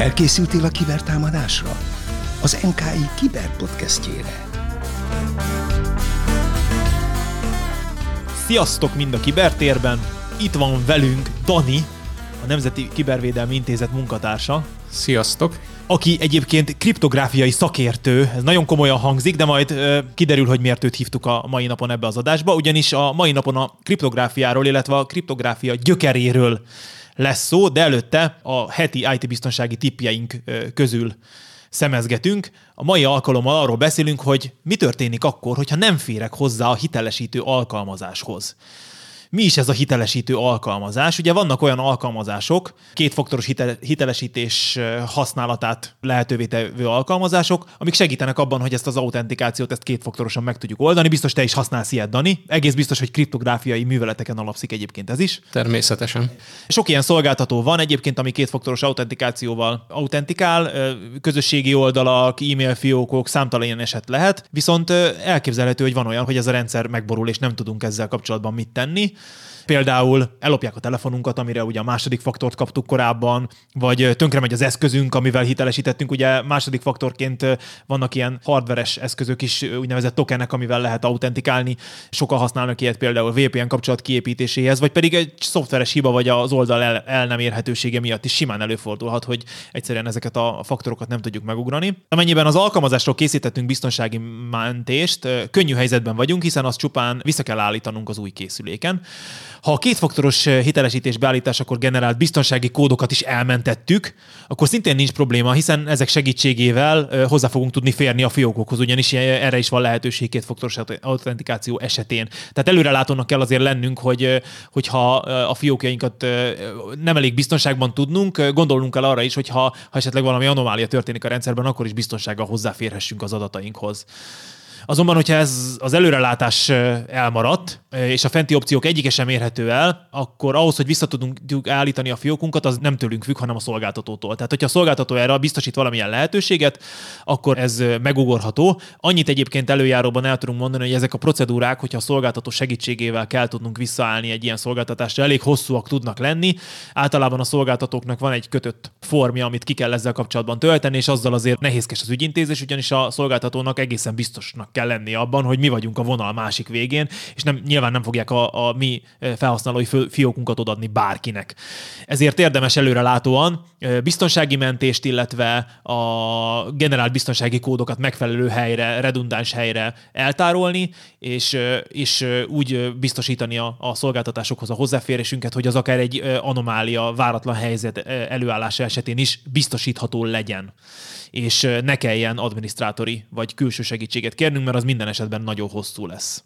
Felkészültél a kibertámadásra? Az NKI kiberpodcastjére. Sziasztok mind a kibertérben! Itt van velünk Dani, a Nemzeti Kibervédelmi Intézet munkatársa, Sziasztok! aki egyébként kriptográfiai szakértő, ez nagyon komolyan hangzik, de majd ö, kiderül, hogy miért őt hívtuk a mai napon ebbe az adásba, ugyanis a mai napon a kriptográfiáról, illetve a kriptográfia gyökeréről lesz szó, de előtte a heti IT biztonsági tippjeink közül szemezgetünk. A mai alkalommal arról beszélünk, hogy mi történik akkor, hogyha nem férek hozzá a hitelesítő alkalmazáshoz. Mi is ez a hitelesítő alkalmazás? Ugye vannak olyan alkalmazások, kétfaktoros hitel, hitelesítés használatát lehetővé tevő alkalmazások, amik segítenek abban, hogy ezt az autentikációt, ezt kétfaktorosan meg tudjuk oldani. Biztos te is használsz ilyet, Dani. Egész biztos, hogy kriptográfiai műveleteken alapszik egyébként ez is. Természetesen. Sok ilyen szolgáltató van egyébként, ami kétfaktoros autentikációval autentikál, közösségi oldalak, e-mail fiókok, számtalan ilyen eset lehet, viszont elképzelhető, hogy van olyan, hogy ez a rendszer megborul, és nem tudunk ezzel kapcsolatban mit tenni. Például ellopják a telefonunkat, amire ugye a második faktort kaptuk korábban, vagy tönkre megy az eszközünk, amivel hitelesítettünk. Ugye második faktorként vannak ilyen hardveres eszközök is, úgynevezett tokenek, amivel lehet autentikálni. Sokan használnak ilyet például VPN kapcsolat kiépítéséhez, vagy pedig egy szoftveres hiba, vagy az oldal el, el nem érhetősége miatt is simán előfordulhat, hogy egyszerűen ezeket a faktorokat nem tudjuk megugrani. Amennyiben az alkalmazásról készítettünk biztonsági mentést, könnyű helyzetben vagyunk, hiszen azt csupán vissza kell állítanunk az új készüléken. Ha a kétfaktoros hitelesítés beállításakor generált biztonsági kódokat is elmentettük, akkor szintén nincs probléma, hiszen ezek segítségével hozzá fogunk tudni férni a fiókokhoz, ugyanis erre is van lehetőség kétfaktoros autentikáció esetén. Tehát előrelátónak kell azért lennünk, hogy hogyha a fiókjainkat nem elég biztonságban tudnunk, gondolnunk kell arra is, hogy ha esetleg valami anomália történik a rendszerben, akkor is biztonsággal hozzáférhessünk az adatainkhoz. Azonban, hogyha ez az előrelátás elmaradt, és a fenti opciók egyike sem érhető el, akkor ahhoz, hogy vissza tudunk állítani a fiókunkat, az nem tőlünk függ, hanem a szolgáltatótól. Tehát, hogyha a szolgáltató erre biztosít valamilyen lehetőséget, akkor ez megugorható. Annyit egyébként előjáróban el tudunk mondani, hogy ezek a procedúrák, hogyha a szolgáltató segítségével kell tudnunk visszaállni egy ilyen szolgáltatásra, elég hosszúak tudnak lenni. Általában a szolgáltatóknak van egy kötött formja, amit ki kell ezzel kapcsolatban tölteni, és azzal azért nehézkes az ügyintézés, ugyanis a szolgáltatónak egészen biztosnak kell lenni abban, hogy mi vagyunk a vonal másik végén, és nem, nyilván nem fogják a, a mi felhasználói fiókunkat odaadni bárkinek. Ezért érdemes előrelátóan biztonsági mentést, illetve a generált biztonsági kódokat megfelelő helyre, redundáns helyre eltárolni, és, és úgy biztosítani a, a szolgáltatásokhoz a hozzáférésünket, hogy az akár egy anomália, váratlan helyzet előállása esetén is biztosítható legyen és ne kelljen adminisztrátori vagy külső segítséget kérnünk, mert az minden esetben nagyon hosszú lesz.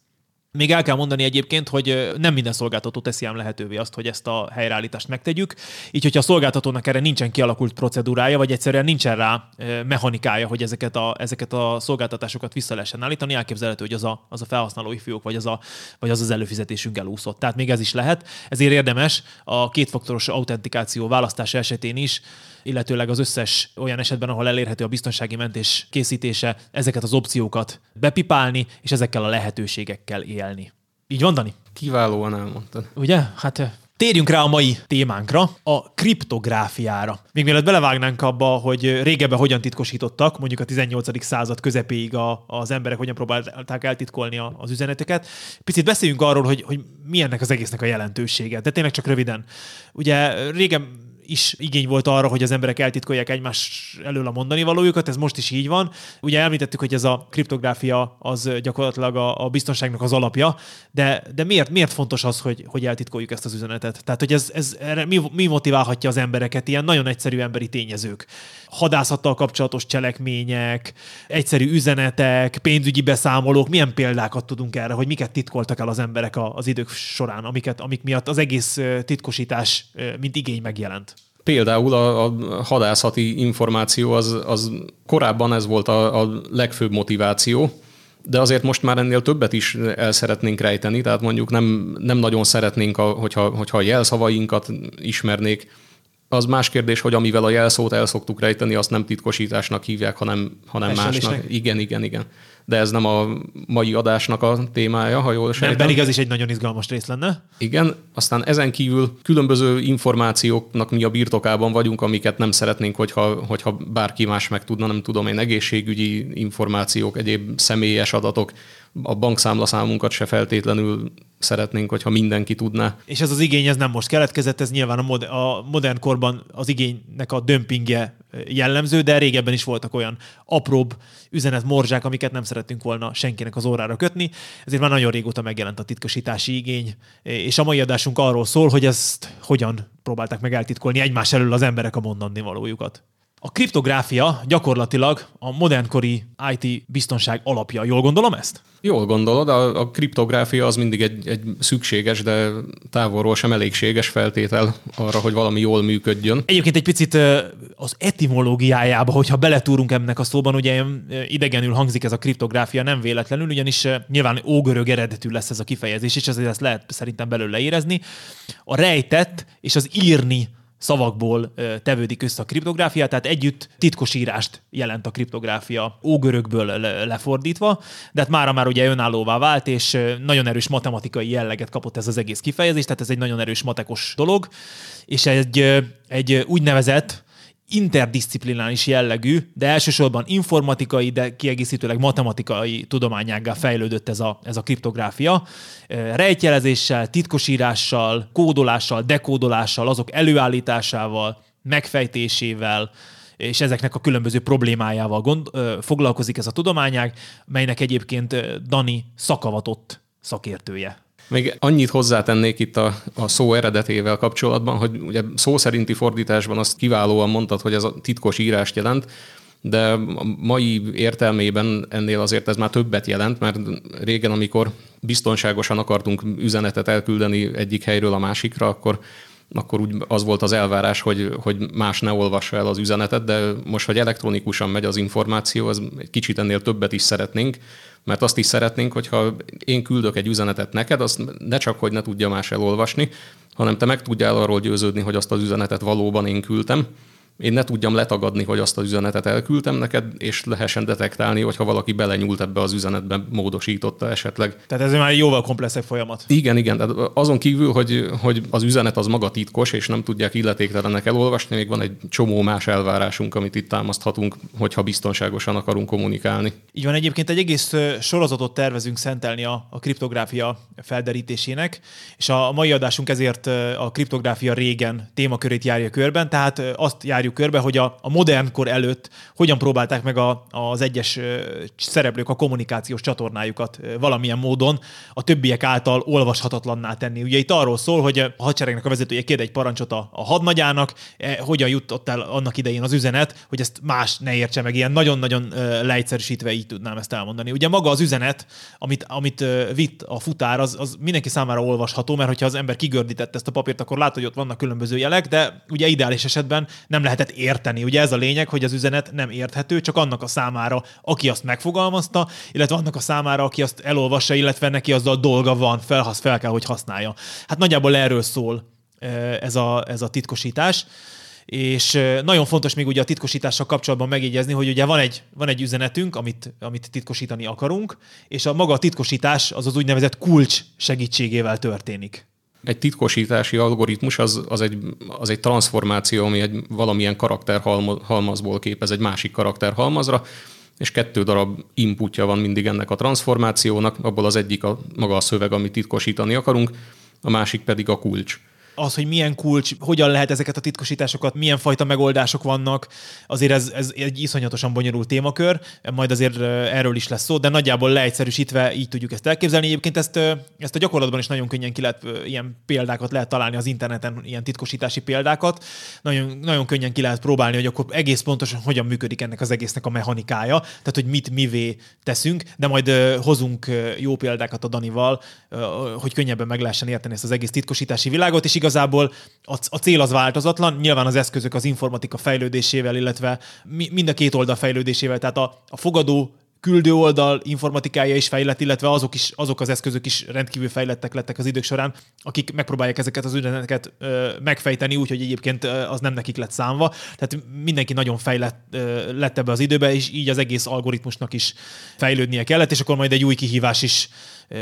Még el kell mondani egyébként, hogy nem minden szolgáltató teszi ám lehetővé azt, hogy ezt a helyreállítást megtegyük. Így, hogyha a szolgáltatónak erre nincsen kialakult procedúrája, vagy egyszerűen nincsen rá mechanikája, hogy ezeket a, ezeket a szolgáltatásokat vissza lehessen állítani, elképzelhető, hogy az a, az a felhasználói fiók, vagy az, a, vagy az az előfizetésünk elúszott. Tehát még ez is lehet. Ezért érdemes a kétfaktoros autentikáció választása esetén is illetőleg az összes olyan esetben, ahol elérhető a biztonsági mentés készítése, ezeket az opciókat bepipálni, és ezekkel a lehetőségekkel élni. Így van, Dani? Kiválóan elmondtad. Ugye? Hát Térjünk rá a mai témánkra, a kriptográfiára. Még mielőtt belevágnánk abba, hogy régebben hogyan titkosítottak, mondjuk a 18. század közepéig a, az emberek hogyan próbálták eltitkolni a, az üzeneteket, picit beszéljünk arról, hogy, hogy mi ennek az egésznek a jelentősége. De tényleg csak röviden. Ugye régen is igény volt arra, hogy az emberek eltitkolják egymás elől a mondani valójukat, ez most is így van. Ugye említettük, hogy ez a kriptográfia az gyakorlatilag a, a biztonságnak az alapja, de, de miért, miért fontos az, hogy, hogy eltitkoljuk ezt az üzenetet? Tehát, hogy ez, ez erre mi, mi motiválhatja az embereket? Ilyen nagyon egyszerű emberi tényezők. Hadászattal kapcsolatos cselekmények, egyszerű üzenetek, pénzügyi beszámolók, milyen példákat tudunk erre, hogy miket titkoltak el az emberek az idők során, amiket, amik miatt az egész titkosítás mint igény megjelent? Például a, a hadászati információ az, az korábban ez volt a, a legfőbb motiváció, de azért most már ennél többet is el szeretnénk rejteni, tehát mondjuk nem, nem nagyon szeretnénk, a, hogyha, hogyha a jelszavainkat ismernék. Az más kérdés, hogy amivel a jelszót el szoktuk rejteni, azt nem titkosításnak hívják, hanem, hanem másnak. Igen, igen, igen. De ez nem a mai adásnak a témája, ha jól sejtem. Nem, pedig ez is egy nagyon izgalmas rész lenne. Igen, aztán ezen kívül különböző információknak mi a birtokában vagyunk, amiket nem szeretnénk, hogyha, hogyha bárki más meg tudna, nem tudom én, egészségügyi információk, egyéb személyes adatok, a bankszámlaszámunkat se feltétlenül szeretnénk, hogyha mindenki tudná. És ez az igény, ez nem most keletkezett, ez nyilván a, mod- a modern korban az igénynek a dömpingje jellemző, de régebben is voltak olyan apróbb üzenetmorzsák, amiket nem szerettünk volna senkinek az órára kötni, ezért már nagyon régóta megjelent a titkosítási igény, és a mai adásunk arról szól, hogy ezt hogyan próbálták meg eltitkolni egymás elől az emberek a mondani valójukat. A kriptográfia gyakorlatilag a modernkori IT biztonság alapja. Jól gondolom ezt? Jól gondolod, a, a kriptográfia az mindig egy, egy szükséges, de távolról sem elégséges feltétel arra, hogy valami jól működjön. Egyébként egy picit az etimológiájába, hogyha beletúrunk ennek a szóban, ugye idegenül hangzik ez a kriptográfia, nem véletlenül, ugyanis nyilván ógörög eredetű lesz ez a kifejezés, és azért ezt lehet szerintem belőle érezni. A rejtett és az írni szavakból tevődik össze a kriptográfia, tehát együtt titkosírást jelent a kriptográfia ógörökből lefordítva, de hát mára már ugye önállóvá vált, és nagyon erős matematikai jelleget kapott ez az egész kifejezés, tehát ez egy nagyon erős matekos dolog, és egy, egy úgynevezett interdisziplinális jellegű, de elsősorban informatikai, de kiegészítőleg matematikai tudományággá fejlődött ez a, ez a kriptográfia. Rejtjelezéssel, titkosírással, kódolással, dekódolással, azok előállításával, megfejtésével, és ezeknek a különböző problémájával gond, ö, foglalkozik ez a tudományág, melynek egyébként Dani szakavatott szakértője. Még annyit hozzátennék itt a, a szó eredetével kapcsolatban, hogy ugye szó szerinti fordításban azt kiválóan mondtad, hogy ez a titkos írást jelent, de a mai értelmében ennél azért ez már többet jelent, mert régen, amikor biztonságosan akartunk üzenetet elküldeni egyik helyről a másikra, akkor akkor úgy az volt az elvárás, hogy, hogy más ne olvassa el az üzenetet, de most, hogy elektronikusan megy az információ, az egy kicsit ennél többet is szeretnénk, mert azt is szeretnénk, hogyha én küldök egy üzenetet neked, azt ne csak, hogy ne tudja más elolvasni, hanem te meg tudjál arról győződni, hogy azt az üzenetet valóban én küldtem, én ne tudjam letagadni, hogy azt az üzenetet elküldtem neked, és lehessen detektálni, hogyha valaki belenyúlt ebbe az üzenetbe, módosította esetleg. Tehát ez már jóval komplexebb folyamat. Igen, igen. Tehát azon kívül, hogy, hogy az üzenet az maga titkos, és nem tudják illetéktelenek elolvasni, még van egy csomó más elvárásunk, amit itt támaszthatunk, hogyha biztonságosan akarunk kommunikálni. Így van, egyébként egy egész sorozatot tervezünk szentelni a, a kriptográfia felderítésének, és a mai adásunk ezért a kriptográfia régen témakörét járja körben, tehát azt járja járjuk körbe, hogy a, a modern előtt hogyan próbálták meg a, az egyes szereplők a kommunikációs csatornájukat valamilyen módon a többiek által olvashatatlanná tenni. Ugye itt arról szól, hogy a hadseregnek a vezetője kér egy parancsot a, a hadnagyának, e, hogyan jutott el annak idején az üzenet, hogy ezt más ne értse meg. Ilyen nagyon-nagyon leegyszerűsítve így tudnám ezt elmondani. Ugye maga az üzenet, amit, amit vitt a futár, az, az mindenki számára olvasható, mert hogyha az ember kigördített ezt a papírt, akkor látod, hogy ott vannak különböző jelek, de ugye ideális esetben nem lehet lehetett érteni. Ugye ez a lényeg, hogy az üzenet nem érthető, csak annak a számára, aki azt megfogalmazta, illetve annak a számára, aki azt elolvassa, illetve neki azzal dolga van, felhasz, fel kell, hogy használja. Hát nagyjából erről szól ez a, ez a titkosítás és nagyon fontos még ugye a titkosítással kapcsolatban megjegyezni, hogy ugye van egy, van egy üzenetünk, amit, amit titkosítani akarunk, és a maga a titkosítás az az úgynevezett kulcs segítségével történik egy titkosítási algoritmus az, az, egy, az egy transformáció, ami egy valamilyen karakterhalmazból képez egy másik karakterhalmazra, és kettő darab inputja van mindig ennek a transformációnak, abból az egyik a maga a szöveg, amit titkosítani akarunk, a másik pedig a kulcs az, hogy milyen kulcs, hogyan lehet ezeket a titkosításokat, milyen fajta megoldások vannak, azért ez, ez egy iszonyatosan bonyolult témakör, majd azért erről is lesz szó, de nagyjából leegyszerűsítve így tudjuk ezt elképzelni. Egyébként ezt, ezt a gyakorlatban is nagyon könnyen ki lehet, ilyen példákat lehet találni az interneten, ilyen titkosítási példákat. Nagyon, nagyon könnyen ki lehet próbálni, hogy akkor egész pontosan hogyan működik ennek az egésznek a mechanikája, tehát hogy mit mivé teszünk, de majd hozunk jó példákat a Danival, hogy könnyebben meg lehessen érteni ezt az egész titkosítási világot, és igazából a, cél az változatlan, nyilván az eszközök az informatika fejlődésével, illetve mind a két oldal fejlődésével, tehát a, a fogadó küldő oldal informatikája is fejlett, illetve azok, is, azok az eszközök is rendkívül fejlettek lettek az idők során, akik megpróbálják ezeket az üzeneteket ö, megfejteni, úgyhogy egyébként az nem nekik lett számva. Tehát mindenki nagyon fejlett ö, lett ebbe az időbe, és így az egész algoritmusnak is fejlődnie kellett, és akkor majd egy új kihívás is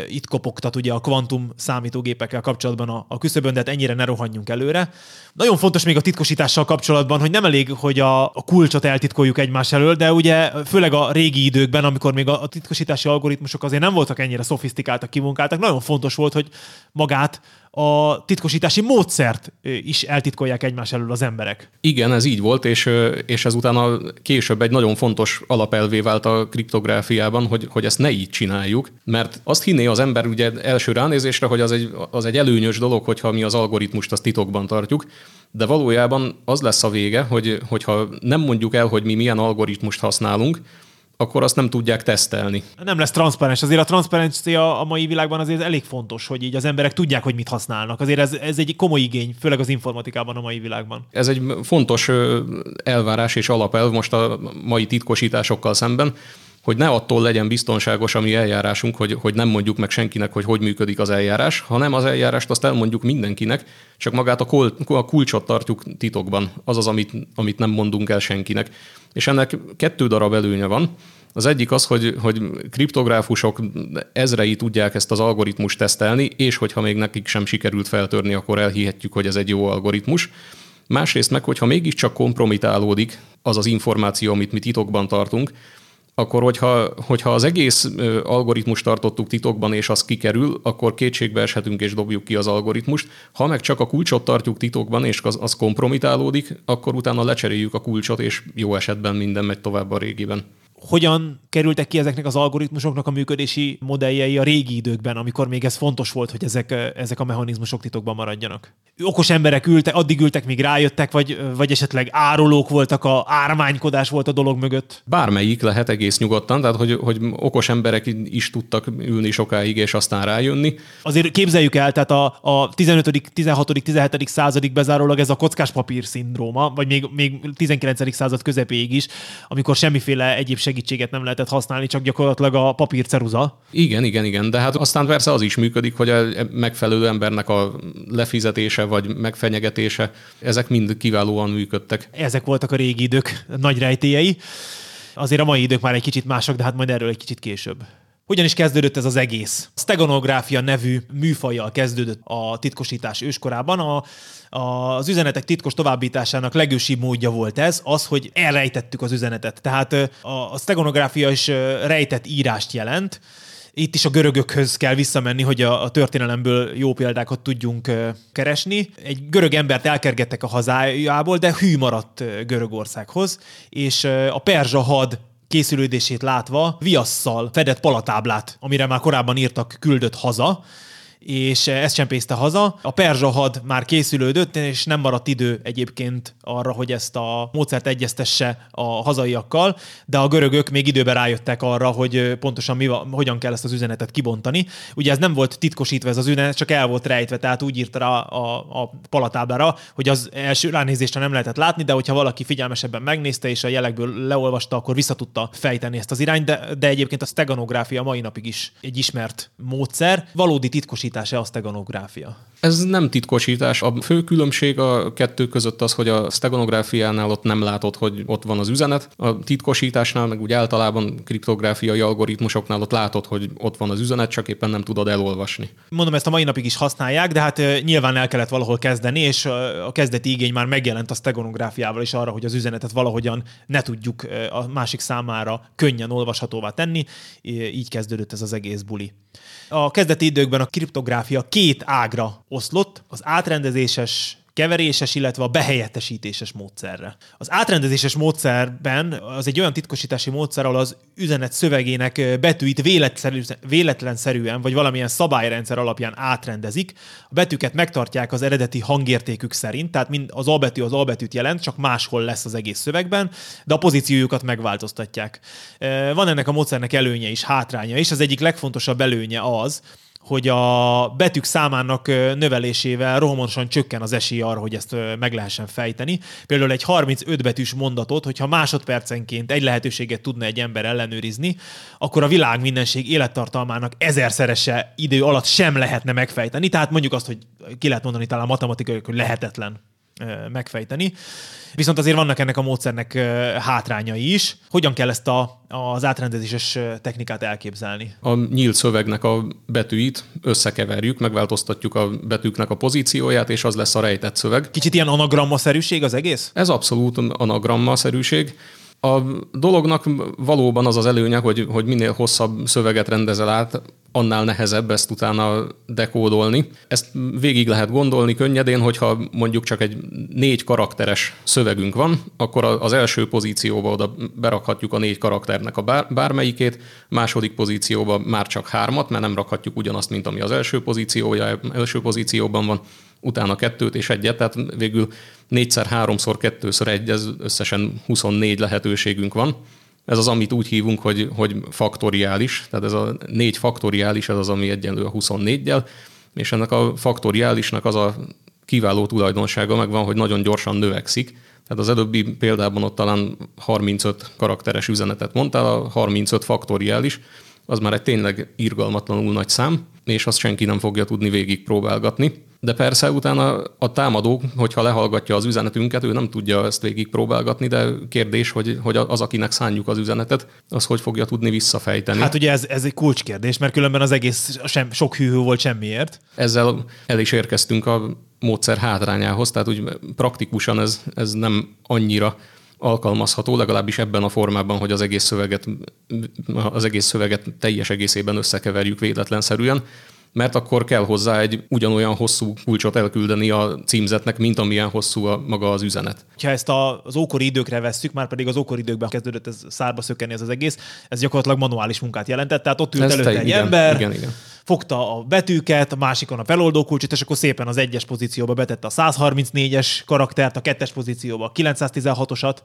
itt kopogtat ugye a kvantum számítógépekkel kapcsolatban a, a küszöbön, de hát ennyire ne rohanjunk előre. Nagyon fontos még a titkosítással kapcsolatban, hogy nem elég, hogy a, a kulcsot eltitkoljuk egymás elől, de ugye főleg a régi időkben, amikor még a, a titkosítási algoritmusok azért nem voltak ennyire szofisztikáltak, kimunkáltak, nagyon fontos volt, hogy magát a titkosítási módszert is eltitkolják egymás elől az emberek. Igen, ez így volt, és, és ez utána később egy nagyon fontos alapelvé vált a kriptográfiában, hogy, hogy ezt ne így csináljuk, mert azt hinné az ember ugye első ránézésre, hogy az egy, az egy előnyös dolog, hogyha mi az algoritmust azt titokban tartjuk, de valójában az lesz a vége, hogy, hogyha nem mondjuk el, hogy mi milyen algoritmust használunk, akkor azt nem tudják tesztelni. Nem lesz transzparens. Azért a transzparencia a mai világban azért elég fontos, hogy így az emberek tudják, hogy mit használnak. Azért ez, ez egy komoly igény, főleg az informatikában a mai világban. Ez egy fontos elvárás és alapelv most a mai titkosításokkal szemben, hogy ne attól legyen biztonságos a mi eljárásunk, hogy, hogy nem mondjuk meg senkinek, hogy hogy működik az eljárás, hanem az eljárást azt elmondjuk mindenkinek, csak magát a, kol, a kulcsot tartjuk titokban. Az az, amit, amit nem mondunk el senkinek. És ennek kettő darab előnye van. Az egyik az, hogy, hogy kriptográfusok ezrei tudják ezt az algoritmust tesztelni, és hogyha még nekik sem sikerült feltörni, akkor elhihetjük, hogy ez egy jó algoritmus. Másrészt meg, hogyha mégiscsak kompromitálódik az az információ, amit mi titokban tartunk, akkor hogyha, hogyha az egész algoritmus tartottuk titokban, és az kikerül, akkor kétségbe eshetünk és dobjuk ki az algoritmust. Ha meg csak a kulcsot tartjuk titokban, és az, az kompromitálódik, akkor utána lecseréljük a kulcsot, és jó esetben minden megy tovább a régiben hogyan kerültek ki ezeknek az algoritmusoknak a működési modelljei a régi időkben, amikor még ez fontos volt, hogy ezek, ezek a mechanizmusok titokban maradjanak. Okos emberek ültek, addig ültek, míg rájöttek, vagy, vagy esetleg árulók voltak, a ármánykodás volt a dolog mögött? Bármelyik lehet egész nyugodtan, tehát hogy, hogy okos emberek is tudtak ülni sokáig, és aztán rájönni. Azért képzeljük el, tehát a, a 15., 16., 17. századig bezárólag ez a kockás papír szindróma, vagy még, még 19. század közepéig is, amikor semmiféle egyéb segítséget nem lehetett használni, csak gyakorlatilag a papírceruza. Igen, igen, igen, de hát aztán persze az is működik, hogy a megfelelő embernek a lefizetése vagy megfenyegetése, ezek mind kiválóan működtek. Ezek voltak a régi idők nagy rejtélyei. Azért a mai idők már egy kicsit mások, de hát majd erről egy kicsit később. Hogyan is kezdődött ez az egész? Steganográfia nevű műfajjal kezdődött a titkosítás őskorában. A, a, az üzenetek titkos továbbításának legősibb módja volt ez, az, hogy elrejtettük az üzenetet. Tehát a, a steganográfia is rejtett írást jelent, itt is a görögökhöz kell visszamenni, hogy a, a történelemből jó példákat tudjunk keresni. Egy görög embert elkergettek a hazájából, de hű maradt Görögországhoz, és a perzsa had készülődését látva viasszal fedett palatáblát, amire már korábban írtak, küldött haza, és ezt csempészte haza. A perzsa had már készülődött, és nem maradt idő egyébként arra, hogy ezt a módszert egyeztesse a hazaiakkal, de a görögök még időben rájöttek arra, hogy pontosan mi, hogyan kell ezt az üzenetet kibontani. Ugye ez nem volt titkosítva ez az üzenet, csak el volt rejtve, tehát úgy írta rá a, a palatáblára, hogy az első ránézésre nem lehetett látni, de hogyha valaki figyelmesebben megnézte és a jelekből leolvasta, akkor vissza tudta fejteni ezt az irányt, de, de egyébként a steganográfia mai napig is egy ismert módszer. Valódi titkosítás titkosítás-e a steganográfia? Ez nem titkosítás. A fő különbség a kettő között az, hogy a steganográfiánál ott nem látod, hogy ott van az üzenet. A titkosításnál, meg úgy általában kriptográfiai algoritmusoknál ott látod, hogy ott van az üzenet, csak éppen nem tudod elolvasni. Mondom, ezt a mai napig is használják, de hát nyilván el kellett valahol kezdeni, és a kezdeti igény már megjelent a steganográfiával is arra, hogy az üzenetet valahogyan ne tudjuk a másik számára könnyen olvashatóvá tenni. Így kezdődött ez az egész buli. A kezdeti időkben a kriptográfia két ágra oszlott, az átrendezéses keveréses, illetve a behelyettesítéses módszerre. Az átrendezéses módszerben az egy olyan titkosítási módszer, ahol az üzenet szövegének betűit véletlenszerűen vagy valamilyen szabályrendszer alapján átrendezik. A betűket megtartják az eredeti hangértékük szerint, tehát mind az A betű az A betűt jelent, csak máshol lesz az egész szövegben, de a pozíciójukat megváltoztatják. Van ennek a módszernek előnye is, hátránya is. Az egyik legfontosabb előnye az, hogy a betűk számának növelésével rohamosan csökken az esély arra, hogy ezt meg lehessen fejteni. Például egy 35 betűs mondatot, hogyha másodpercenként egy lehetőséget tudna egy ember ellenőrizni, akkor a világ mindenség élettartalmának ezerszerese idő alatt sem lehetne megfejteni. Tehát mondjuk azt, hogy ki lehet mondani talán matematikai, hogy lehetetlen megfejteni. Viszont azért vannak ennek a módszernek hátrányai is. Hogyan kell ezt a, az átrendezéses technikát elképzelni? A nyílt szövegnek a betűit összekeverjük, megváltoztatjuk a betűknek a pozícióját, és az lesz a rejtett szöveg. Kicsit ilyen anagramma-szerűség az egész? Ez abszolút anagramma-szerűség. A dolognak valóban az az előnye, hogy, hogy minél hosszabb szöveget rendezel át, annál nehezebb ezt utána dekódolni. Ezt végig lehet gondolni könnyedén, hogyha mondjuk csak egy négy karakteres szövegünk van, akkor az első pozícióba oda berakhatjuk a négy karakternek a bár, bármelyikét, második pozícióba már csak hármat, mert nem rakhatjuk ugyanazt, mint ami az első, pozíciója, első pozícióban van, utána kettőt és egyet, tehát végül négyszer, háromszor, kettőször egy, ez összesen 24 lehetőségünk van. Ez az, amit úgy hívunk, hogy, hogy faktoriális, tehát ez a négy faktoriális, ez az, ami egyenlő a 24-jel, és ennek a faktoriálisnak az a kiváló tulajdonsága megvan, hogy nagyon gyorsan növekszik. Tehát az előbbi példában ott talán 35 karakteres üzenetet mondtál, a 35 faktoriális, az már egy tényleg irgalmatlanul nagy szám, és azt senki nem fogja tudni végig próbálgatni. De persze utána a támadó, hogyha lehallgatja az üzenetünket, ő nem tudja ezt végig próbálgatni, de kérdés, hogy, hogy az, akinek szánjuk az üzenetet, az hogy fogja tudni visszafejteni. Hát ugye ez, ez egy kulcskérdés, mert különben az egész sem, sok hűhő volt semmiért. Ezzel el is érkeztünk a módszer hátrányához, tehát úgy praktikusan ez, ez nem annyira alkalmazható, legalábbis ebben a formában, hogy az egész szöveget, az egész szöveget teljes egészében összekeverjük véletlenszerűen, mert akkor kell hozzá egy ugyanolyan hosszú kulcsot elküldeni a címzetnek, mint amilyen hosszú a, maga az üzenet. Ha ezt a, az ókori időkre vesszük, már pedig az ókori időkben kezdődött ez szárba szökkenni ez az egész, ez gyakorlatilag manuális munkát jelentett, tehát ott ült előtte egy igen, ember, igen, igen fogta a betűket, a másikon a feloldó kulcsot, és akkor szépen az egyes pozícióba betette a 134-es karaktert, a kettes pozícióba a 916-osat.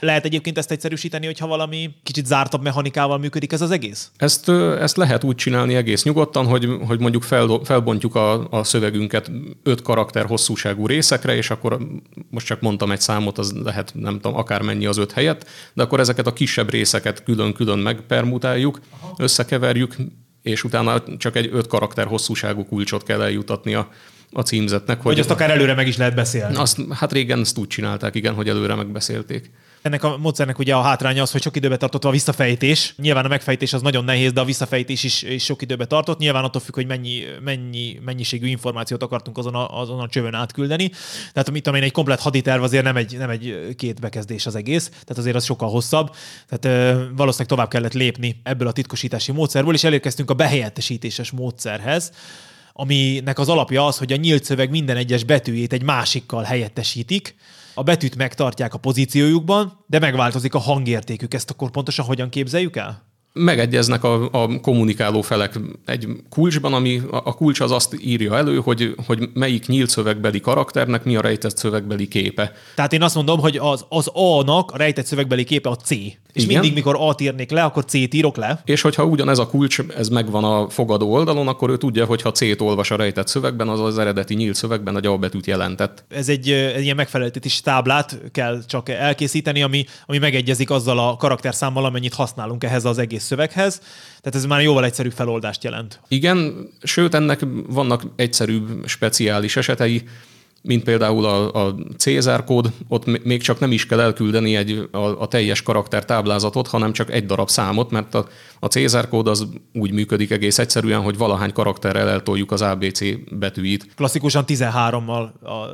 Lehet egyébként ezt egyszerűsíteni, hogyha valami kicsit zártabb mechanikával működik ez az egész? Ezt, ezt lehet úgy csinálni egész nyugodtan, hogy, hogy mondjuk fel, felbontjuk a, a szövegünket öt karakter hosszúságú részekre, és akkor most csak mondtam egy számot, az lehet nem tudom, akármennyi az öt helyet, de akkor ezeket a kisebb részeket külön-külön megpermutáljuk, összekeverjük, és utána csak egy öt karakter hosszúságú kulcsot kell eljutatni a, a címzetnek. Hogy, hogy azt akár előre meg is lehet beszélni. Azt, hát régen ezt úgy csinálták, igen, hogy előre megbeszélték. Ennek a módszernek ugye a hátránya az, hogy sok időbe tartott a visszafejtés. Nyilván a megfejtés az nagyon nehéz, de a visszafejtés is, is sok időbe tartott. Nyilván attól függ, hogy mennyi, mennyi mennyiségű információt akartunk azon a, azon a csövön átküldeni. Tehát amit én egy komplet haditerv azért nem egy, nem egy két bekezdés az egész, tehát azért az sokkal hosszabb. Tehát ö, valószínűleg tovább kellett lépni ebből a titkosítási módszerből, és elérkeztünk a behelyettesítéses módszerhez aminek az alapja az, hogy a nyílt szöveg minden egyes betűjét egy másikkal helyettesítik, a betűt megtartják a pozíciójukban, de megváltozik a hangértékük. Ezt akkor pontosan hogyan képzeljük el? megegyeznek a, a kommunikáló felek egy kulcsban, ami a kulcs az azt írja elő, hogy, hogy melyik nyílt szövegbeli karakternek mi a rejtett szövegbeli képe. Tehát én azt mondom, hogy az, az A-nak a rejtett szövegbeli képe a C. És Igen. mindig, mikor A-t írnék le, akkor C-t írok le. És hogyha ugyanez a kulcs, ez megvan a fogadó oldalon, akkor ő tudja, hogy ha C-t olvas a rejtett szövegben, az az eredeti nyílt szövegben egy A betűt jelentett. Ez egy, egy ilyen megfeleltetési táblát kell csak elkészíteni, ami, ami megegyezik azzal a karakterszámmal, amennyit használunk ehhez az egész szöveghez. Tehát ez már jóval egyszerűbb feloldást jelent. Igen, sőt ennek vannak egyszerűbb, speciális esetei mint például a, a Cézár kód, ott még csak nem is kell elküldeni egy, a, a teljes karakter táblázatot, hanem csak egy darab számot, mert a, a Cézár kód az úgy működik egész egyszerűen, hogy valahány karakterrel eltoljuk az ABC betűit. Klasszikusan 13-mal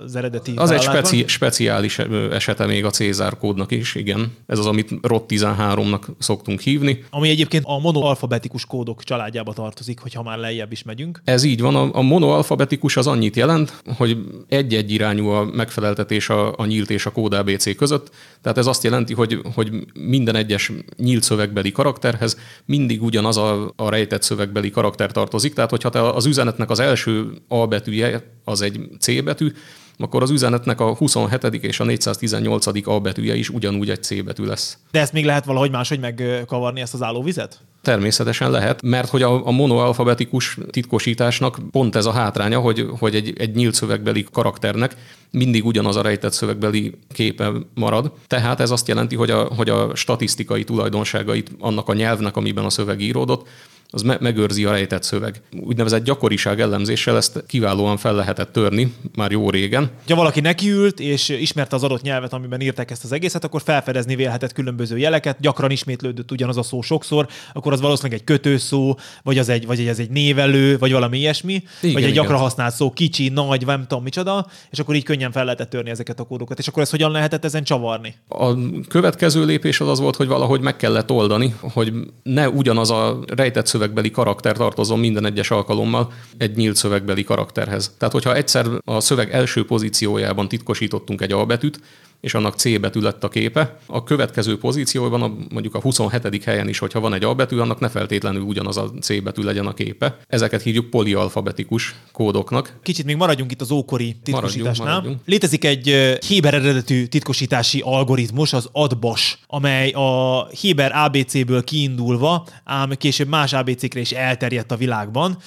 az eredeti Az egy speci, speciális esete még a Cézár kódnak is, igen. Ez az, amit ROT 13-nak szoktunk hívni. Ami egyébként a monoalfabetikus kódok családjába tartozik, hogyha már lejjebb is megyünk. Ez így van. A, a monoalfabetikus az annyit jelent, hogy egy egyirányú a megfeleltetés a, a nyílt és a kód ABC között. Tehát ez azt jelenti, hogy, hogy minden egyes nyílt szövegbeli karakterhez mindig ugyanaz a, a rejtett szövegbeli karakter tartozik. Tehát, hogyha te az üzenetnek az első A betűje az egy C betű, akkor az üzenetnek a 27. és a 418. A betűje is ugyanúgy egy C betű lesz. De ezt még lehet valahogy máshogy megkavarni ezt az állóvizet? Természetesen lehet, mert hogy a, a monoalfabetikus titkosításnak pont ez a hátránya, hogy, hogy egy, egy nyílt szövegbeli karakternek mindig ugyanaz a rejtett szövegbeli képe marad. Tehát ez azt jelenti, hogy a, hogy a statisztikai tulajdonságait annak a nyelvnek, amiben a szöveg íródott, az me- megőrzi a rejtett szöveg. Úgynevezett gyakoriság ellenzéssel ezt kiválóan fel lehetett törni már jó régen. Ha valaki nekiült, és ismerte az adott nyelvet, amiben írták ezt az egészet, akkor felfedezni vélhetett különböző jeleket, gyakran ismétlődött ugyanaz a szó sokszor, akkor az valószínűleg egy kötőszó, vagy az egy, vagy ez egy névelő, vagy valami ilyesmi, igen, vagy egy gyakran igen. használt szó, kicsi, nagy, nem tudom micsoda, és akkor így könnyen fel lehetett törni ezeket a kódokat. És akkor ezt hogyan lehetett ezen csavarni? A következő lépés az az volt, hogy valahogy meg kellett oldani, hogy ne ugyanaz a rejtett szöveg szövegbeli karakter tartozom minden egyes alkalommal egy nyílt szövegbeli karakterhez. Tehát, hogyha egyszer a szöveg első pozíciójában titkosítottunk egy albetűt, és annak C betű lett a képe. A következő pozícióban, a, mondjuk a 27. helyen is, hogyha van egy A betű, annak ne feltétlenül ugyanaz a C betű legyen a képe. Ezeket hívjuk polialfabetikus kódoknak. Kicsit még maradjunk itt az ókori titkosításnál. Maradjunk, maradjunk. Létezik egy Héber eredetű titkosítási algoritmus, az ADBAS, amely a Héber ABC-ből kiindulva, ám később más ABC-kre is elterjedt a világban.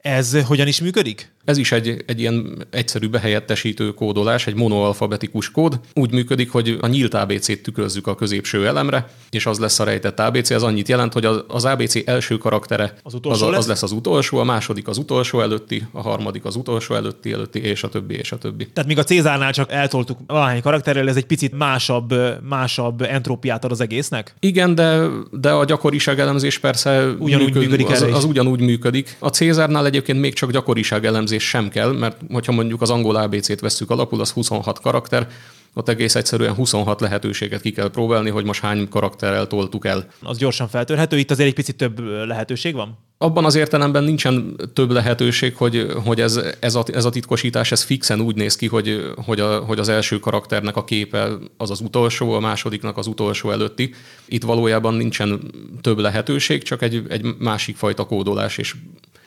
Ez hogyan is működik? Ez is egy, egy ilyen egyszerű behelyettesítő kódolás, egy monoalfabetikus kód. Úgy működik, hogy a nyílt ABC-t tükrözzük a középső elemre, és az lesz a rejtett ABC. Ez annyit jelent, hogy az ABC első karaktere az, utolsó az, lesz? az lesz az utolsó, a második az utolsó előtti, a harmadik az utolsó előtti előtti, és a többi, és a többi. Tehát míg a Cézárnál csak eltoltuk valahány karakterrel, ez egy picit másabb, másabb entrópiát ad az egésznek? Igen, de, de a gyakoriság elemzés persze ugyanúgy működik, működik az, az, ugyanúgy működik. A Cézárnál egyébként még csak gyakoriság elemzés elemzés sem kell, mert hogyha mondjuk az angol ABC-t vesszük alapul, az 26 karakter, ott egész egyszerűen 26 lehetőséget ki kell próbálni, hogy most hány karakterrel toltuk el. Az gyorsan feltörhető, itt azért egy picit több lehetőség van? Abban az értelemben nincsen több lehetőség, hogy, hogy ez, ez, a, ez a titkosítás ez fixen úgy néz ki, hogy, hogy, a, hogy az első karakternek a képe az az utolsó, a másodiknak az utolsó előtti. Itt valójában nincsen több lehetőség, csak egy, egy másik fajta kódolás, és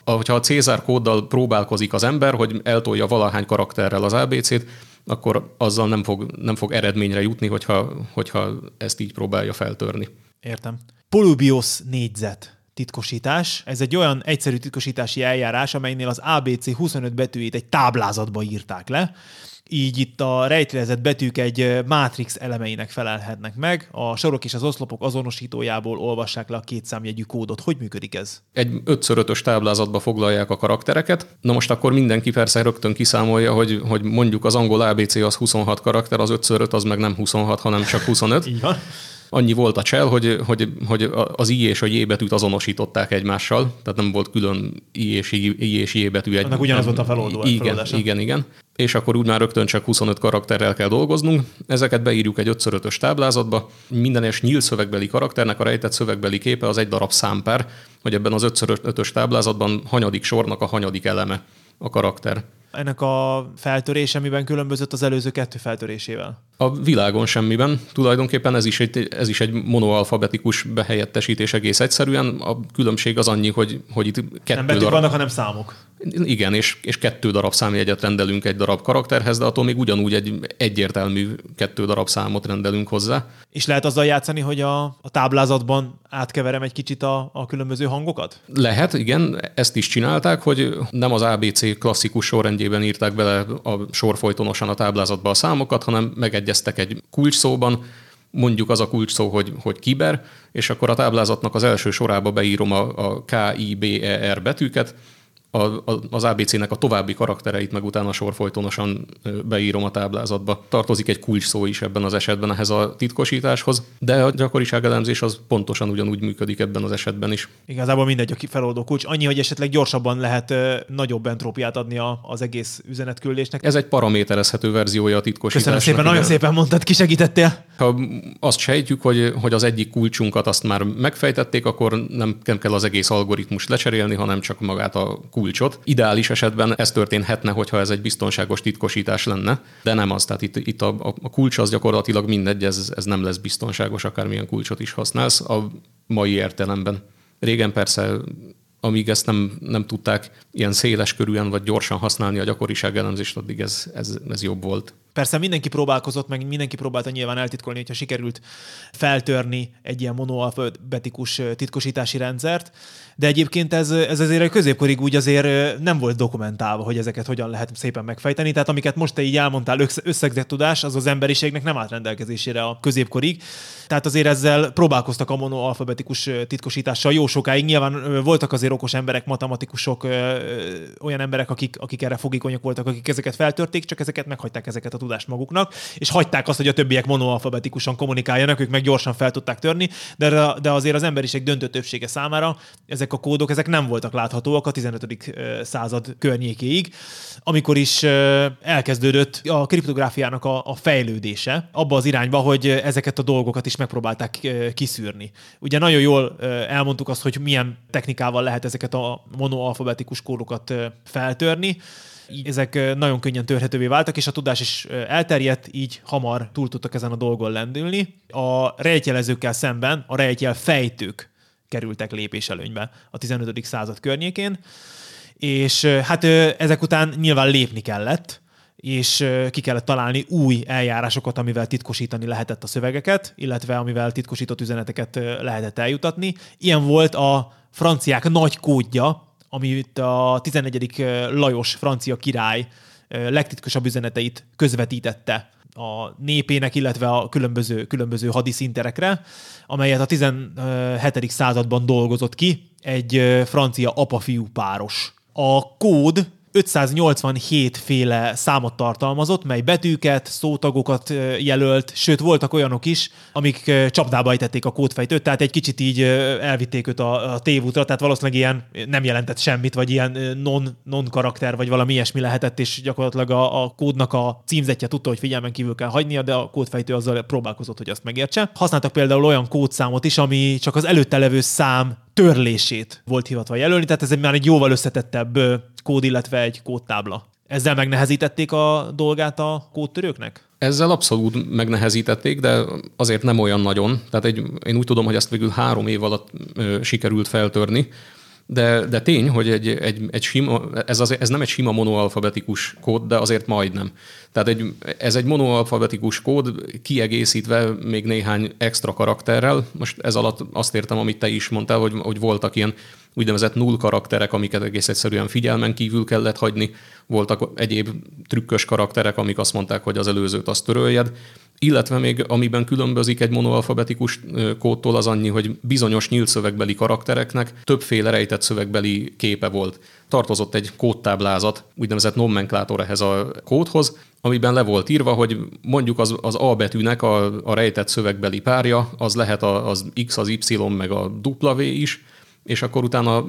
hogyha a Cézár kóddal próbálkozik az ember, hogy eltolja valahány karakterrel az ABC-t, akkor azzal nem fog, nem fog eredményre jutni, hogyha, hogyha ezt így próbálja feltörni. Értem. Polybios négyzet titkosítás. Ez egy olyan egyszerű titkosítási eljárás, amelynél az ABC 25 betűjét egy táblázatba írták le, így itt a rejtélezett betűk egy mátrix elemeinek felelhetnek meg. A sorok és az oszlopok azonosítójából olvassák le a két számjegyű kódot. Hogy működik ez? Egy 5x5-ös táblázatba foglalják a karaktereket. Na most akkor mindenki persze rögtön kiszámolja, hogy, hogy mondjuk az angol ABC az 26 karakter, az 5x5 az meg nem 26, hanem csak 25. Így van annyi volt a csel, hogy, hogy, hogy az I és a J betűt azonosították egymással, tehát nem volt külön I és I, I, és J betű. Egy, Annak ugyanaz volt a feloldó. Igen, feloldása. igen, igen. És akkor úgy már rögtön csak 25 karakterrel kell dolgoznunk. Ezeket beírjuk egy 5x5-ös táblázatba. Minden és nyílt szövegbeli karakternek a rejtett szövegbeli képe az egy darab számpár, hogy ebben az 5x5-ös táblázatban hanyadik sornak a hanyadik eleme a karakter ennek a feltörése miben különbözött az előző kettő feltörésével? A világon semmiben. Tulajdonképpen ez is egy, ez is egy monoalfabetikus behelyettesítés egész egyszerűen. A különbség az annyi, hogy, hogy itt kettő Nem betűk darab... vannak, hanem számok. Igen, és, és kettő darab számjegyet rendelünk egy darab karakterhez, de attól még ugyanúgy egy egyértelmű kettő darab számot rendelünk hozzá. És lehet azzal játszani, hogy a, a táblázatban átkeverem egy kicsit a, a különböző hangokat? Lehet, igen. Ezt is csinálták, hogy nem az ABC klasszikus sorrendjében írták bele a sorfolytonosan a táblázatba a számokat, hanem megegyeztek egy kulcsszóban, mondjuk az a kulcs szó, hogy, hogy kiber, és akkor a táblázatnak az első sorába beírom a, a E, R betűket, a, a, az ABC-nek a további karaktereit meg utána sorfolytonosan beírom a táblázatba. Tartozik egy kulcs szó is ebben az esetben ehhez a titkosításhoz, de a gyakoriságelemzés az pontosan ugyanúgy működik ebben az esetben is. Igazából mindegy a feloldó kulcs. Annyi, hogy esetleg gyorsabban lehet nagyobb entrópiát adni a, az egész üzenetküldésnek. Ez egy paraméterezhető verziója a titkosításnak. Köszönöm szépen, nagyon szépen mondtad, kisegítettél. Ha azt sejtjük, hogy, hogy az egyik kulcsunkat azt már megfejtették, akkor nem, nem kell az egész algoritmus lecserélni, hanem csak magát a kulcsot. Ideális esetben ez történhetne, hogyha ez egy biztonságos titkosítás lenne, de nem az. Tehát itt, itt a, a kulcs az gyakorlatilag mindegy, ez, ez nem lesz biztonságos, akármilyen kulcsot is használsz a mai értelemben. Régen persze amíg ezt nem, nem tudták ilyen széles körűen vagy gyorsan használni a gyakoriság elemzést, addig ez, ez, ez jobb volt. Persze mindenki próbálkozott, meg mindenki próbálta nyilván eltitkolni, hogyha sikerült feltörni egy ilyen monoalfabetikus titkosítási rendszert, de egyébként ez, ez azért a középkorig úgy azért nem volt dokumentálva, hogy ezeket hogyan lehet szépen megfejteni. Tehát amiket most te így elmondtál, összegzett tudás, az az emberiségnek nem állt rendelkezésére a középkorig. Tehát azért ezzel próbálkoztak a monoalfabetikus titkosítással jó sokáig. Nyilván voltak azért okos emberek, matematikusok, olyan emberek, akik, akik erre fogékonyak voltak, akik ezeket feltörték, csak ezeket meghagyták ezeket a tudást maguknak, és hagyták azt, hogy a többiek monoalfabetikusan kommunikáljanak, ők meg gyorsan fel tudták törni, de, de azért az emberiség döntő többsége számára ezek a kódok ezek nem voltak láthatóak a 15. század környékéig, amikor is elkezdődött a kriptográfiának a, a fejlődése abba az irányba, hogy ezeket a dolgokat is megpróbálták kiszűrni. Ugye nagyon jól elmondtuk azt, hogy milyen technikával lehet ezeket a monoalfabetikus kódokat feltörni, így ezek nagyon könnyen törhetővé váltak, és a tudás is elterjedt, így hamar túl tudtak ezen a dolgon lendülni. A rejtjelezőkkel szemben a rejtjel fejtők kerültek lépéselőnybe a 15. század környékén, és hát ezek után nyilván lépni kellett, és ki kellett találni új eljárásokat, amivel titkosítani lehetett a szövegeket, illetve amivel titkosított üzeneteket lehetett eljutatni. Ilyen volt a franciák nagy kódja, amit a 11. Lajos francia király legtitkosabb üzeneteit közvetítette a népének, illetve a különböző, különböző hadiszinterekre, amelyet a 17. században dolgozott ki egy francia apa-fiú páros. A kód 587 féle számot tartalmazott, mely betűket, szótagokat jelölt, sőt voltak olyanok is, amik csapdába ejtették a kódfejtőt, tehát egy kicsit így elvitték őt a, a tévútra, tehát valószínűleg ilyen nem jelentett semmit, vagy ilyen non, non karakter, vagy valami ilyesmi lehetett, és gyakorlatilag a, a kódnak a címzetje tudta, hogy figyelmen kívül kell hagynia, de a kódfejtő azzal próbálkozott, hogy azt megértse. Használtak például olyan kódszámot is, ami csak az előtte levő szám törlését volt hivatva jelölni, tehát ez egy már egy jóval összetettebb kód, illetve egy kódtábla. Ezzel megnehezítették a dolgát a kódtörőknek? Ezzel abszolút megnehezítették, de azért nem olyan nagyon. Tehát egy, én úgy tudom, hogy ezt végül három év alatt ö, sikerült feltörni, de, de tény, hogy egy, egy, egy sima, ez, az, ez nem egy sima monoalfabetikus kód, de azért majdnem. Tehát egy, ez egy monoalfabetikus kód, kiegészítve még néhány extra karakterrel. Most ez alatt azt értem, amit te is mondtál, hogy, hogy voltak ilyen úgynevezett null karakterek, amiket egész egyszerűen figyelmen kívül kellett hagyni, voltak egyéb trükkös karakterek, amik azt mondták, hogy az előzőt azt töröljed, illetve még amiben különbözik egy monoalfabetikus kódtól az annyi, hogy bizonyos nyílt szövegbeli karaktereknek többféle rejtett szövegbeli képe volt. Tartozott egy kódtáblázat, úgynevezett nomenklátor ehhez a kódhoz, amiben le volt írva, hogy mondjuk az, az A betűnek a, a rejtett szövegbeli párja, az lehet az X, az Y, meg a W is, és akkor utána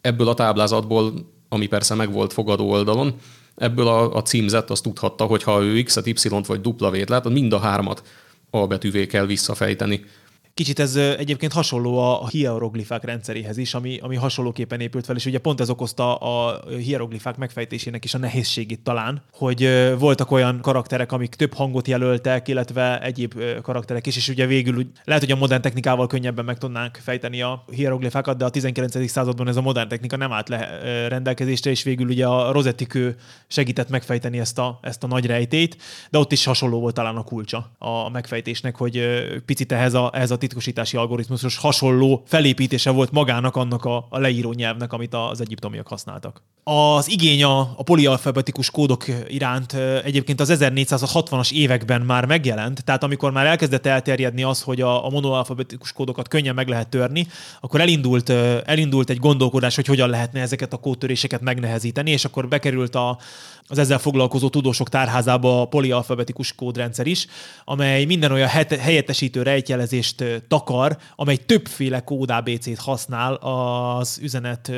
ebből a táblázatból, ami persze meg volt fogadó oldalon, ebből a, a címzett azt tudhatta, hogy ha ő X-et, Y-t vagy W-t lát, mind a hármat betűvé kell visszafejteni. Kicsit ez egyébként hasonló a hieroglifák rendszeréhez is, ami, ami hasonlóképpen épült fel, és ugye pont ez okozta a hieroglifák megfejtésének is a nehézségét talán, hogy voltak olyan karakterek, amik több hangot jelöltek, illetve egyéb karakterek is, és ugye végül lehet, hogy a modern technikával könnyebben meg tudnánk fejteni a hieroglifákat, de a 19. században ez a modern technika nem állt le rendelkezésre, és végül ugye a Rosetti kő segített megfejteni ezt a, ezt a nagy rejtét, de ott is hasonló volt talán a kulcsa a megfejtésnek, hogy picit ehhez a, ehhez a titkosítási algoritmusos hasonló felépítése volt magának annak a, a leíró nyelvnek, amit az egyiptomiak használtak. Az igény a, a polialfabetikus kódok iránt egyébként az 1460-as években már megjelent, tehát amikor már elkezdett elterjedni az, hogy a, a monoalfabetikus kódokat könnyen meg lehet törni, akkor elindult, elindult egy gondolkodás, hogy hogyan lehetne ezeket a kódtöréseket megnehezíteni, és akkor bekerült a, az ezzel foglalkozó tudósok tárházába a polialfabetikus kódrendszer is, amely minden olyan helyettesítő rejtjelezést takar, amely többféle kód ABC-t használ az üzenet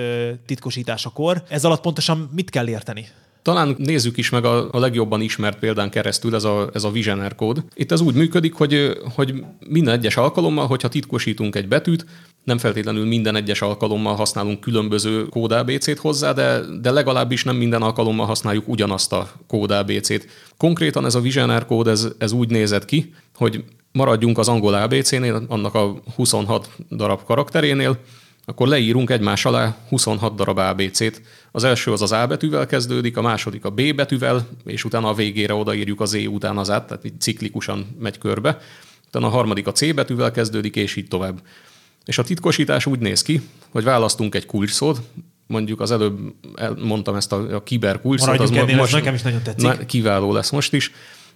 titkosításakor. Ez alatt pontosan mit kell érteni? Talán nézzük is meg a, a legjobban ismert példán keresztül ez a, ez a Visioner kód. Itt ez úgy működik, hogy, hogy minden egyes alkalommal, hogyha titkosítunk egy betűt, nem feltétlenül minden egyes alkalommal használunk különböző kód ABC-t hozzá, de, de legalábbis nem minden alkalommal használjuk ugyanazt a kód ABC-t. Konkrétan ez a Visioner kód, ez, ez úgy nézett ki, hogy maradjunk az angol ABC-nél, annak a 26 darab karakterénél, akkor leírunk egymás alá 26 darab ABC-t. Az első az az A betűvel kezdődik, a második a B betűvel, és utána a végére odaírjuk az E után az át, tehát így ciklikusan megy körbe. Utána a harmadik a C betűvel kezdődik, és így tovább. És a titkosítás úgy néz ki, hogy választunk egy kulcsszót, mondjuk az előbb mondtam ezt a, a kiberkulcsszót, Maradjunk az ennél, most nekem is nagyon tetszik. na- kiváló lesz most is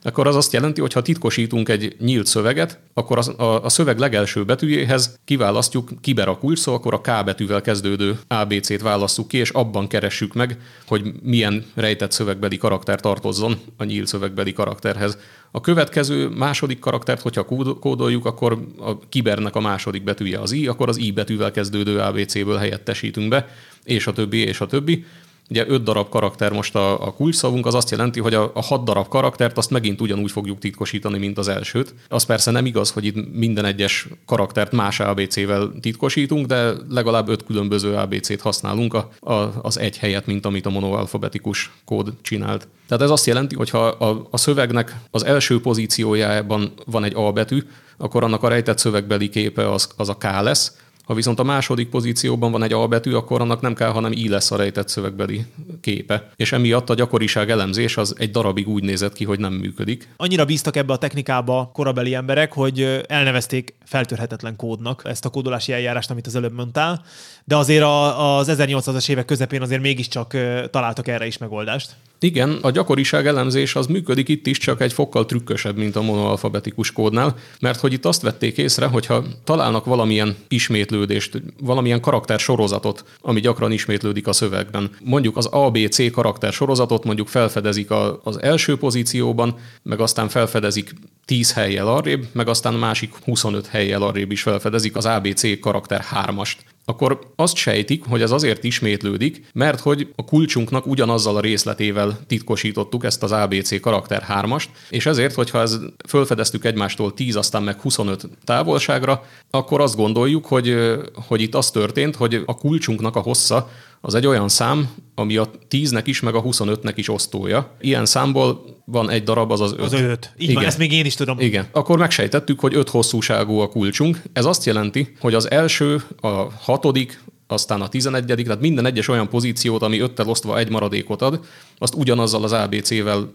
akkor az azt jelenti, hogy ha titkosítunk egy nyílt szöveget, akkor az, a, a szöveg legelső betűjéhez kiválasztjuk kiber a kulcs szó, akkor a K betűvel kezdődő ABC-t válasszuk ki, és abban keressük meg, hogy milyen rejtett szövegbeli karakter tartozzon a nyílt szövegbeli karakterhez. A következő második karaktert, hogyha kód- kódoljuk, akkor a kibernek a második betűje az I, akkor az I betűvel kezdődő ABC-ből helyettesítünk be, és a többi, és a többi. Ugye öt darab karakter most a, a kulcsszavunk, az azt jelenti, hogy a, a hat darab karaktert azt megint ugyanúgy fogjuk titkosítani, mint az elsőt. Az persze nem igaz, hogy itt minden egyes karaktert más ABC-vel titkosítunk, de legalább öt különböző ABC-t használunk a, a, az egy helyet, mint amit a monoalfabetikus kód csinált. Tehát ez azt jelenti, hogy ha a, a szövegnek az első pozíciójában van egy A betű, akkor annak a rejtett szövegbeli képe az, az a K lesz, ha viszont a második pozícióban van egy A betű, akkor annak nem kell, hanem I lesz a rejtett szövegbeli képe. És emiatt a gyakoriság elemzés az egy darabig úgy nézett ki, hogy nem működik. Annyira bíztak ebbe a technikába korabeli emberek, hogy elnevezték feltörhetetlen kódnak ezt a kódolási eljárást, amit az előbb mondtál, de azért az 1800-as évek közepén azért mégiscsak találtak erre is megoldást. Igen, a gyakoriság elemzés az működik itt is, csak egy fokkal trükkösebb, mint a monoalfabetikus kódnál, mert hogy itt azt vették észre, hogyha találnak valamilyen ismétlődést, valamilyen karakter sorozatot, ami gyakran ismétlődik a szövegben. Mondjuk az ABC karakter sorozatot mondjuk felfedezik a, az első pozícióban, meg aztán felfedezik 10 helyjel arrébb, meg aztán a másik 25 helyjel arrébb is felfedezik az ABC karakter 3-ast akkor azt sejtik, hogy ez azért ismétlődik, mert hogy a kulcsunknak ugyanazzal a részletével titkosítottuk ezt az ABC karakter 3-ast, és ezért, hogyha ez fölfedeztük egymástól 10, aztán meg 25 távolságra, akkor azt gondoljuk, hogy, hogy itt az történt, hogy a kulcsunknak a hossza az egy olyan szám, ami a 10-nek is, meg a 25-nek is osztója. Ilyen számból van egy darab, az az 5. Az öt. Így van, ezt még én is tudom. Igen. Akkor megsejtettük, hogy öt hosszúságú a kulcsunk. Ez azt jelenti, hogy az első, a hatodik, aztán a tizenegyedik, tehát minden egyes olyan pozíciót, ami öttel osztva egy maradékot ad, azt ugyanazzal az ABC-vel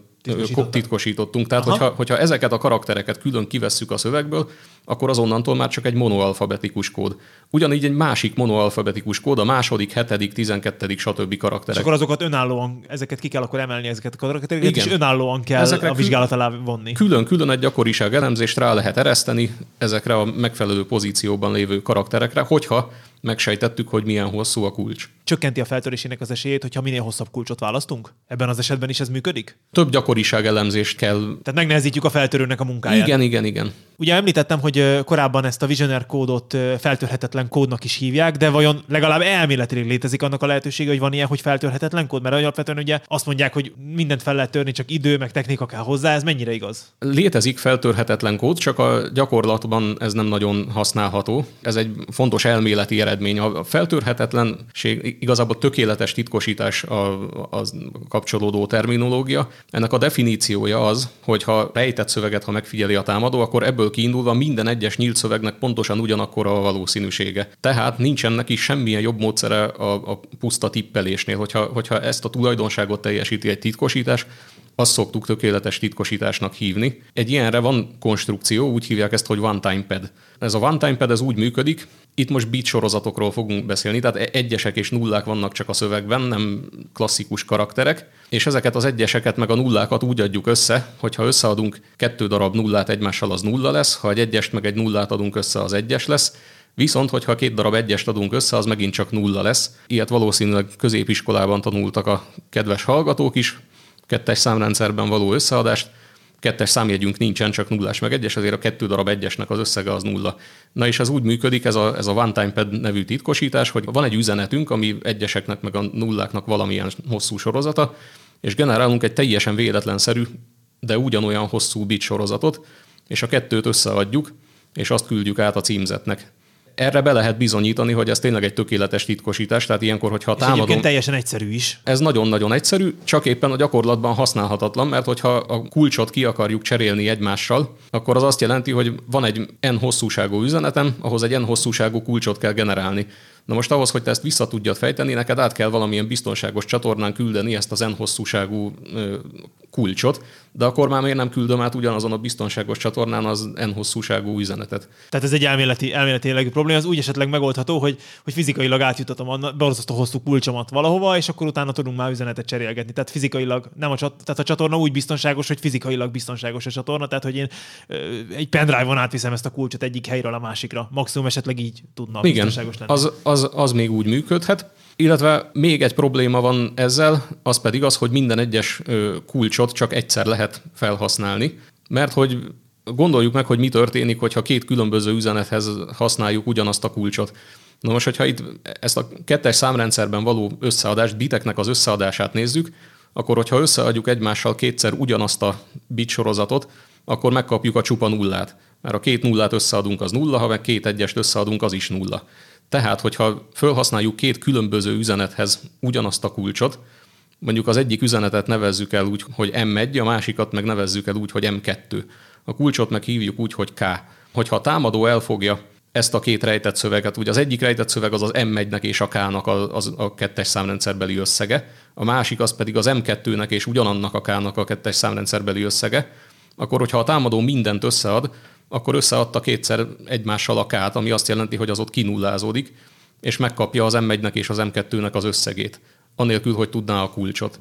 Titkosítottunk. Tehát, Aha. hogyha, hogyha ezeket a karaktereket külön kivesszük a szövegből, akkor azonnantól már csak egy monoalfabetikus kód. Ugyanígy egy másik monoalfabetikus kód, a második, hetedik, tizenkettedik, stb. És karakterek. akkor azokat önállóan, ezeket ki kell akkor emelni, ezeket a karaktereket, Igen. és önállóan kell Ezekre a vizsgálat alá vonni. Külön-külön egy gyakoriság elemzést rá lehet ereszteni ezekre a megfelelő pozícióban lévő karakterekre, hogyha megsejtettük, hogy milyen hosszú a kulcs. Csökkenti a feltörésének az esélyét, hogyha minél hosszabb kulcsot választunk? Ebben az esetben is ez működik? Több gyakoriság elemzést kell. Tehát megnehezítjük a feltörőnek a munkáját. Igen, igen, igen. Ugye említettem, hogy korábban ezt a Visioner kódot feltörhetetlen kódnak is hívják, de vajon legalább elméletileg létezik annak a lehetősége, hogy van ilyen, hogy feltörhetetlen kód? Mert alapvetően ugye azt mondják, hogy mindent fel lehet törni, csak idő, meg technika kell hozzá, ez mennyire igaz? Létezik feltörhetetlen kód, csak a gyakorlatban ez nem nagyon használható. Ez egy fontos elméleti eredmény. A feltörhetetlenség igazából tökéletes titkosítás a, az kapcsolódó terminológia. Ennek a definíciója az, hogy ha rejtett szöveget, ha megfigyeli a támadó, akkor ebből kiindulva minden egyes nyílt szövegnek pontosan ugyanakkor a valószínűsége. Tehát nincsen neki semmilyen jobb módszere a, a puszta tippelésnél. Hogyha, hogyha ezt a tulajdonságot teljesíti egy titkosítás, azt szoktuk tökéletes titkosításnak hívni. Egy ilyenre van konstrukció, úgy hívják ezt, hogy one-time pad. Ez a one-time pad ez úgy működik, itt most bit sorozatokról fogunk beszélni, tehát egyesek és nullák vannak csak a szövegben, nem klasszikus karakterek, és ezeket az egyeseket meg a nullákat úgy adjuk össze, hogy ha összeadunk kettő darab nullát egymással, az nulla lesz, ha egy egyest meg egy nullát adunk össze, az egyes lesz, Viszont, hogyha két darab egyest adunk össze, az megint csak nulla lesz. Ilyet valószínűleg középiskolában tanultak a kedves hallgatók is, kettes számrendszerben való összeadást, kettes számjegyünk nincsen, csak nullás meg egyes, ezért a kettő darab egyesnek az összege az nulla. Na és ez úgy működik, ez a, ez a one time pad nevű titkosítás, hogy van egy üzenetünk, ami egyeseknek meg a nulláknak valamilyen hosszú sorozata, és generálunk egy teljesen véletlenszerű, de ugyanolyan hosszú bit sorozatot, és a kettőt összeadjuk, és azt küldjük át a címzetnek. Erre be lehet bizonyítani, hogy ez tényleg egy tökéletes titkosítás, tehát ilyenkor, hogyha És támadom... egyébként teljesen egyszerű is. Ez nagyon-nagyon egyszerű, csak éppen a gyakorlatban használhatatlan, mert hogyha a kulcsot ki akarjuk cserélni egymással, akkor az azt jelenti, hogy van egy n hosszúságú üzenetem, ahhoz egy n hosszúságú kulcsot kell generálni. Na most ahhoz, hogy te ezt vissza tudjad fejteni, neked át kell valamilyen biztonságos csatornán küldeni ezt az N hosszúságú kulcsot, de akkor már miért nem küldöm át ugyanazon a biztonságos csatornán az N hosszúságú üzenetet. Tehát ez egy elméleti, elméleti jellegű probléma, az úgy esetleg megoldható, hogy, hogy fizikailag átjutatom borzasztó hosszú kulcsomat valahova, és akkor utána tudunk már üzenetet cserélgetni. Tehát fizikailag nem a, csat, tehát a csatorna úgy biztonságos, hogy fizikailag biztonságos a csatorna, tehát hogy én egy pendrive-on átviszem ezt a kulcsot egyik helyről a másikra. Maximum esetleg így tudna Igen, biztonságos lenni. Az, az, az még úgy működhet. Illetve még egy probléma van ezzel, az pedig az, hogy minden egyes kulcsot csak egyszer lehet felhasználni, mert hogy gondoljuk meg, hogy mi történik, hogyha két különböző üzenethez használjuk ugyanazt a kulcsot. Na most, hogyha itt ezt a kettes számrendszerben való összeadást, biteknek az összeadását nézzük, akkor hogyha összeadjuk egymással kétszer ugyanazt a bit sorozatot, akkor megkapjuk a csupa nullát. Mert a két nullát összeadunk, az nulla, ha meg két egyest összeadunk, az is nulla. Tehát, hogyha felhasználjuk két különböző üzenethez ugyanazt a kulcsot, mondjuk az egyik üzenetet nevezzük el úgy, hogy M1, a másikat meg nevezzük el úgy, hogy M2. A kulcsot meg hívjuk úgy, hogy K. Hogyha a támadó elfogja ezt a két rejtett szöveget, ugye az egyik rejtett szöveg az az M1-nek és a K-nak a, az a kettes számrendszerbeli összege, a másik az pedig az M2-nek és ugyanannak a K-nak a kettes számrendszerbeli összege, akkor hogyha a támadó mindent összead, akkor összeadta kétszer egymással a K-t, ami azt jelenti, hogy az ott kinullázódik, és megkapja az M1-nek és az M2-nek az összegét, anélkül, hogy tudná a kulcsot.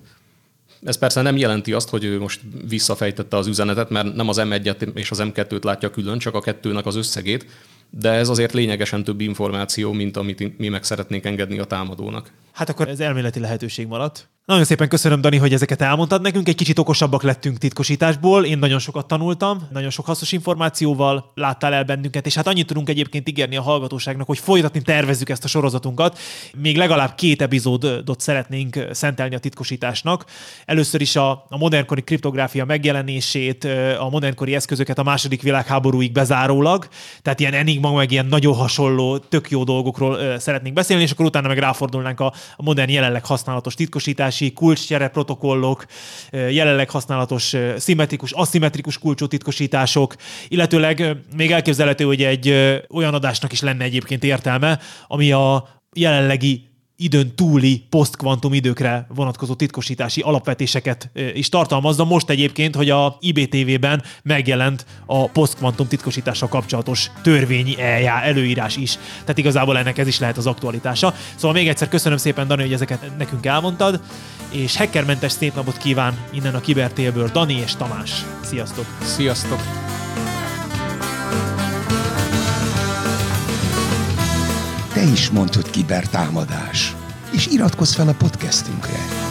Ez persze nem jelenti azt, hogy ő most visszafejtette az üzenetet, mert nem az M1-et és az M2-t látja külön, csak a kettőnek az összegét, de ez azért lényegesen több információ, mint amit mi meg szeretnénk engedni a támadónak. Hát akkor ez elméleti lehetőség maradt. Nagyon szépen köszönöm, Dani, hogy ezeket elmondtad nekünk. Egy kicsit okosabbak lettünk titkosításból. Én nagyon sokat tanultam, nagyon sok hasznos információval láttál el bennünket, és hát annyit tudunk egyébként ígérni a hallgatóságnak, hogy folytatni tervezzük ezt a sorozatunkat. Még legalább két epizódot szeretnénk szentelni a titkosításnak. Először is a, a modernkori kriptográfia megjelenését, a modernkori eszközöket a második világháborúig bezárólag, tehát ilyen enigma, meg ilyen nagyon hasonló, tök jó dolgokról szeretnénk beszélni, és akkor utána meg ráfordulnánk a, modern jelenleg használatos titkosítás titkosítási kulcscsere protokollok, jelenleg használatos szimmetrikus, aszimmetrikus kulcsú titkosítások, illetőleg még elképzelhető, hogy egy olyan adásnak is lenne egyébként értelme, ami a jelenlegi időn túli posztkvantum időkre vonatkozó titkosítási alapvetéseket is tartalmazza. Most egyébként, hogy a IBTV-ben megjelent a posztkvantum titkosítással kapcsolatos törvényi eljá, előírás is. Tehát igazából ennek ez is lehet az aktualitása. Szóval még egyszer köszönöm szépen, Dani, hogy ezeket nekünk elmondtad, és hackermentes szép napot kíván innen a Kibertélből Dani és Tamás. Sziasztok! Sziasztok! Te is hogy kibertámadás, és iratkozz fel a podcastünkre.